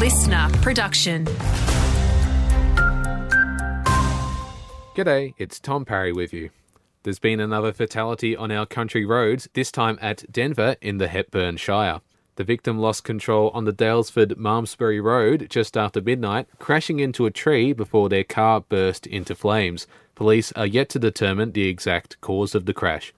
listener production. G'day, it's Tom Parry with you. There's been another fatality on our country roads, this time at Denver in the Hepburn Shire. The victim lost control on the Daylesford Malmsbury Road just after midnight, crashing into a tree before their car burst into flames. Police are yet to determine the exact cause of the crash.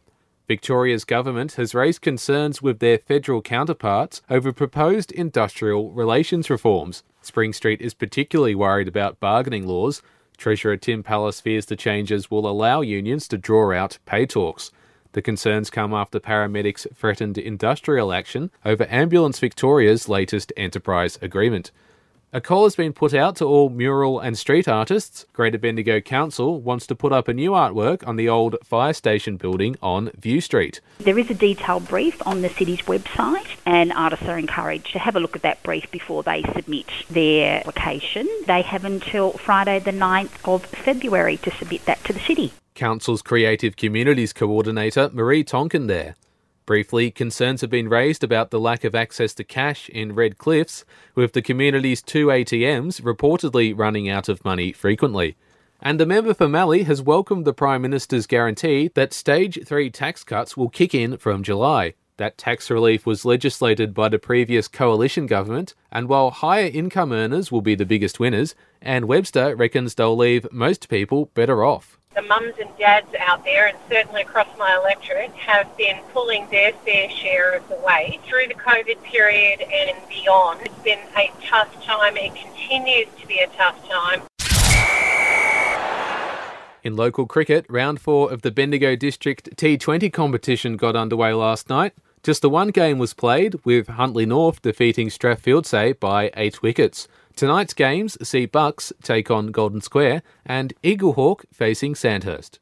Victoria's government has raised concerns with their federal counterparts over proposed industrial relations reforms. Spring Street is particularly worried about bargaining laws. Treasurer Tim Pallas fears the changes will allow unions to draw out pay talks. The concerns come after paramedics threatened industrial action over Ambulance Victoria's latest enterprise agreement. A call has been put out to all mural and street artists. Greater Bendigo Council wants to put up a new artwork on the old fire station building on View Street. There is a detailed brief on the city's website, and artists are encouraged to have a look at that brief before they submit their application. They have until Friday, the 9th of February, to submit that to the city. Council's Creative Communities Coordinator Marie Tonkin there. Briefly, concerns have been raised about the lack of access to cash in Red Cliffs, with the community's two ATMs reportedly running out of money frequently. And the member for Mallee has welcomed the Prime Minister's guarantee that Stage 3 tax cuts will kick in from July. That tax relief was legislated by the previous coalition government, and while higher income earners will be the biggest winners, Anne Webster reckons they'll leave most people better off the mums and dads out there, and certainly across my have been pulling their fair share of the weight through the COVID period and beyond. It's been a tough time. It continues to be a tough time. In local cricket, round four of the Bendigo District T20 competition got underway last night. Just the one game was played, with Huntly North defeating Strathfieldsaye by eight wickets. Tonight's games see Bucks take on Golden Square and Eaglehawk facing Sandhurst.